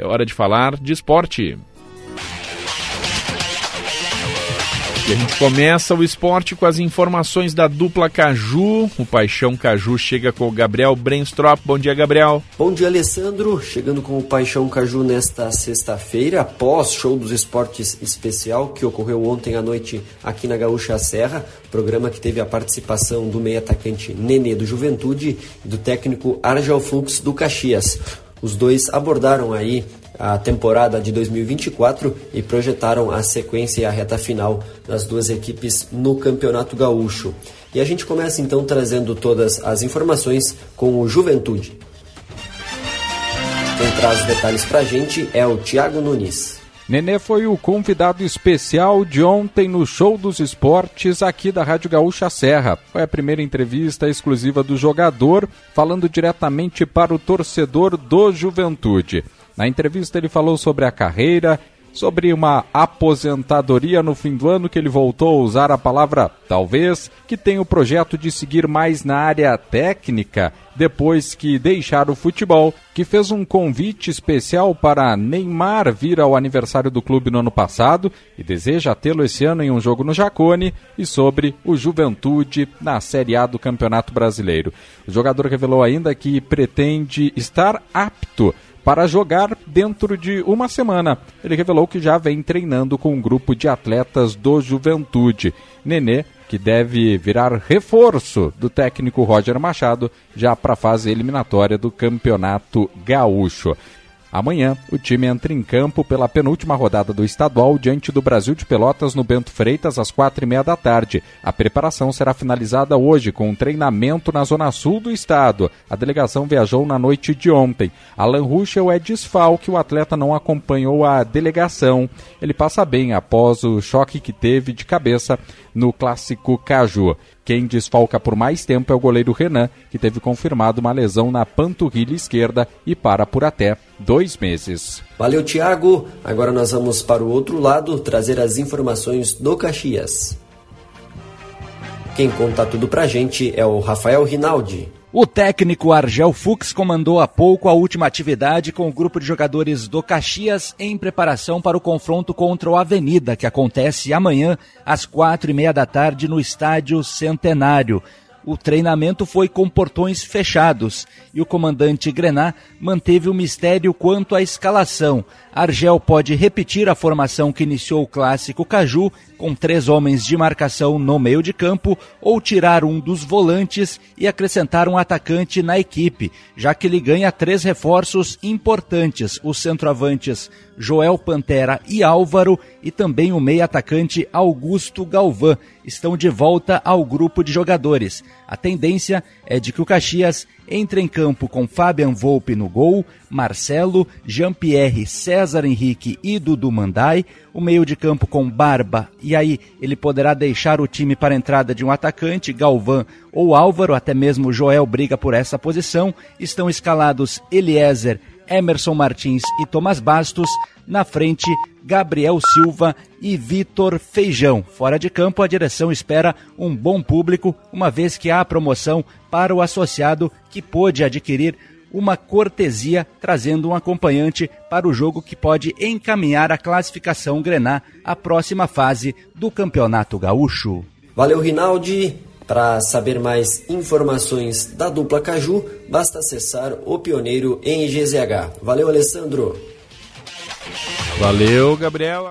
É hora de falar de esporte. E a gente começa o esporte com as informações da dupla Caju. O Paixão Caju chega com o Gabriel Brenstrop. Bom dia, Gabriel. Bom dia, Alessandro. Chegando com o Paixão Caju nesta sexta-feira, após show dos esportes especial que ocorreu ontem à noite aqui na Gaúcha Serra. Programa que teve a participação do meio-atacante Nenê do Juventude e do técnico Argel Fux do Caxias. Os dois abordaram aí a temporada de 2024 e projetaram a sequência e a reta final das duas equipes no Campeonato Gaúcho. E a gente começa então trazendo todas as informações com o Juventude. Quem traz os detalhes para a gente é o Thiago Nunes. Nenê foi o convidado especial de ontem no Show dos Esportes aqui da Rádio Gaúcha Serra. Foi a primeira entrevista exclusiva do jogador, falando diretamente para o torcedor do Juventude. Na entrevista, ele falou sobre a carreira, sobre uma aposentadoria no fim do ano, que ele voltou a usar a palavra talvez, que tem o projeto de seguir mais na área técnica depois que deixar o futebol, que fez um convite especial para Neymar vir ao aniversário do clube no ano passado e deseja tê-lo esse ano em um jogo no Jacone e sobre o Juventude na Série A do Campeonato Brasileiro. O jogador revelou ainda que pretende estar apto para jogar dentro de uma semana. Ele revelou que já vem treinando com um grupo de atletas do Juventude. Nenê, que deve virar reforço do técnico Roger Machado já para a fase eliminatória do Campeonato Gaúcho. Amanhã, o time entra em campo pela penúltima rodada do estadual diante do Brasil de Pelotas no Bento Freitas às quatro e meia da tarde. A preparação será finalizada hoje com um treinamento na zona sul do estado. A delegação viajou na noite de ontem. Alan Ruschel é desfalque, o atleta não acompanhou a delegação. Ele passa bem após o choque que teve de cabeça no clássico Caju. Quem desfalca por mais tempo é o goleiro Renan, que teve confirmado uma lesão na panturrilha esquerda e para por até dois meses. Valeu, Thiago. Agora nós vamos para o outro lado trazer as informações do Caxias. Quem conta tudo pra gente é o Rafael Rinaldi. O técnico Argel Fux comandou há pouco a última atividade com o grupo de jogadores do Caxias em preparação para o confronto contra o Avenida, que acontece amanhã às quatro e meia da tarde no Estádio Centenário. O treinamento foi com portões fechados e o comandante Grená manteve o mistério quanto à escalação. Argel pode repetir a formação que iniciou o clássico Caju, com três homens de marcação no meio de campo, ou tirar um dos volantes e acrescentar um atacante na equipe, já que ele ganha três reforços importantes: os centroavantes Joel Pantera e Álvaro e também o meio atacante Augusto Galvão estão de volta ao grupo de jogadores. A tendência é de que o Caxias entre em campo com Fabian Volpe no gol, Marcelo, Jean-Pierre, César Henrique e Dudu Mandai, o meio de campo com Barba, e aí ele poderá deixar o time para a entrada de um atacante, Galvão ou Álvaro, até mesmo Joel briga por essa posição, estão escalados Eliezer, Emerson Martins e Thomas Bastos, na frente Gabriel Silva e Vitor Feijão. Fora de campo, a direção espera um bom público, uma vez que há promoção para o associado que pôde adquirir uma cortesia trazendo um acompanhante para o jogo que pode encaminhar a classificação Grená à próxima fase do Campeonato Gaúcho. Valeu, Rinaldi. Para saber mais informações da dupla Caju, basta acessar o Pioneiro em GZH. Valeu, Alessandro. Valeu, Gabriel.